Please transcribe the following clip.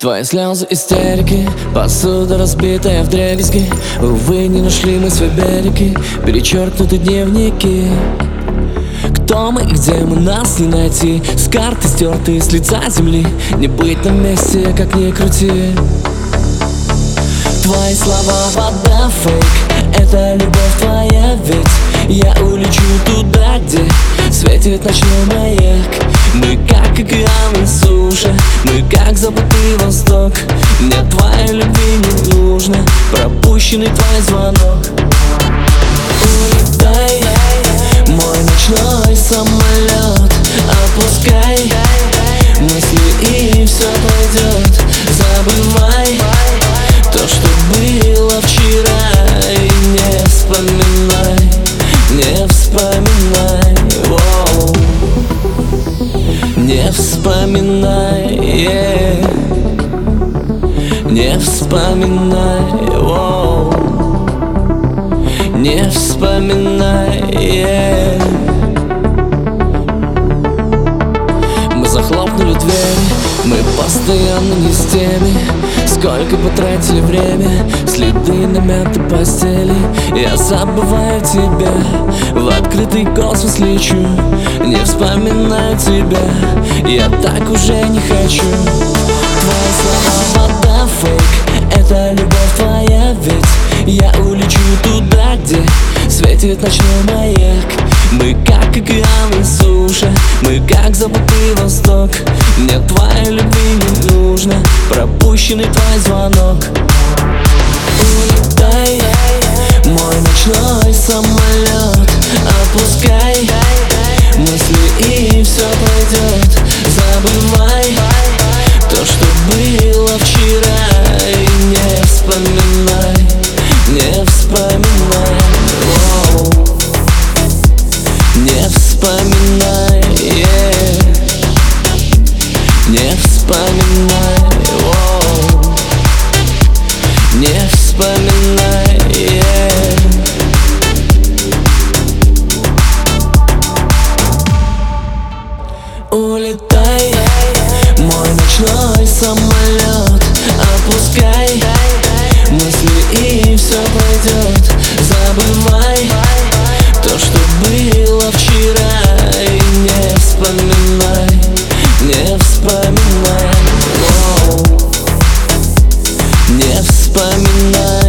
Твои слезы истерики, посуда разбитая в дребезги. Увы, не нашли мы свой береги, перечеркнуты дневники. Кто мы и где мы, нас не найти? С карты стерты с лица земли. Не быть на месте, как ни крути. Твои слова вода фейк. Это любовь твоя ведь Я улечу туда, где Светит ночной маяк. Мы как океан на суше. Мы как забытый восток. Мне твоей любви не нужно. Пропущенный твой звонок. Улетай Мой ночной самолет. Отпускай Мысли и все пройдет Забывай Не вспоминай yeah. Не вспоминай Воу. Не вспоминай yeah. Постоянно не с теми Сколько потратили время Следы на мятой постели. Я забываю тебя В открытый космос лечу Не вспоминаю тебя. Я так уже не хочу. Твои слова вода фейк Это любовь твоя ведь Я улечу туда, где Светит ночной маяк. Мы как океан и суша Мы как забытый восток. Мне твоей любви не нужно Пропущенный твой звонок. Улетай Мой ночной самолет. Отпускай Не вспоминай.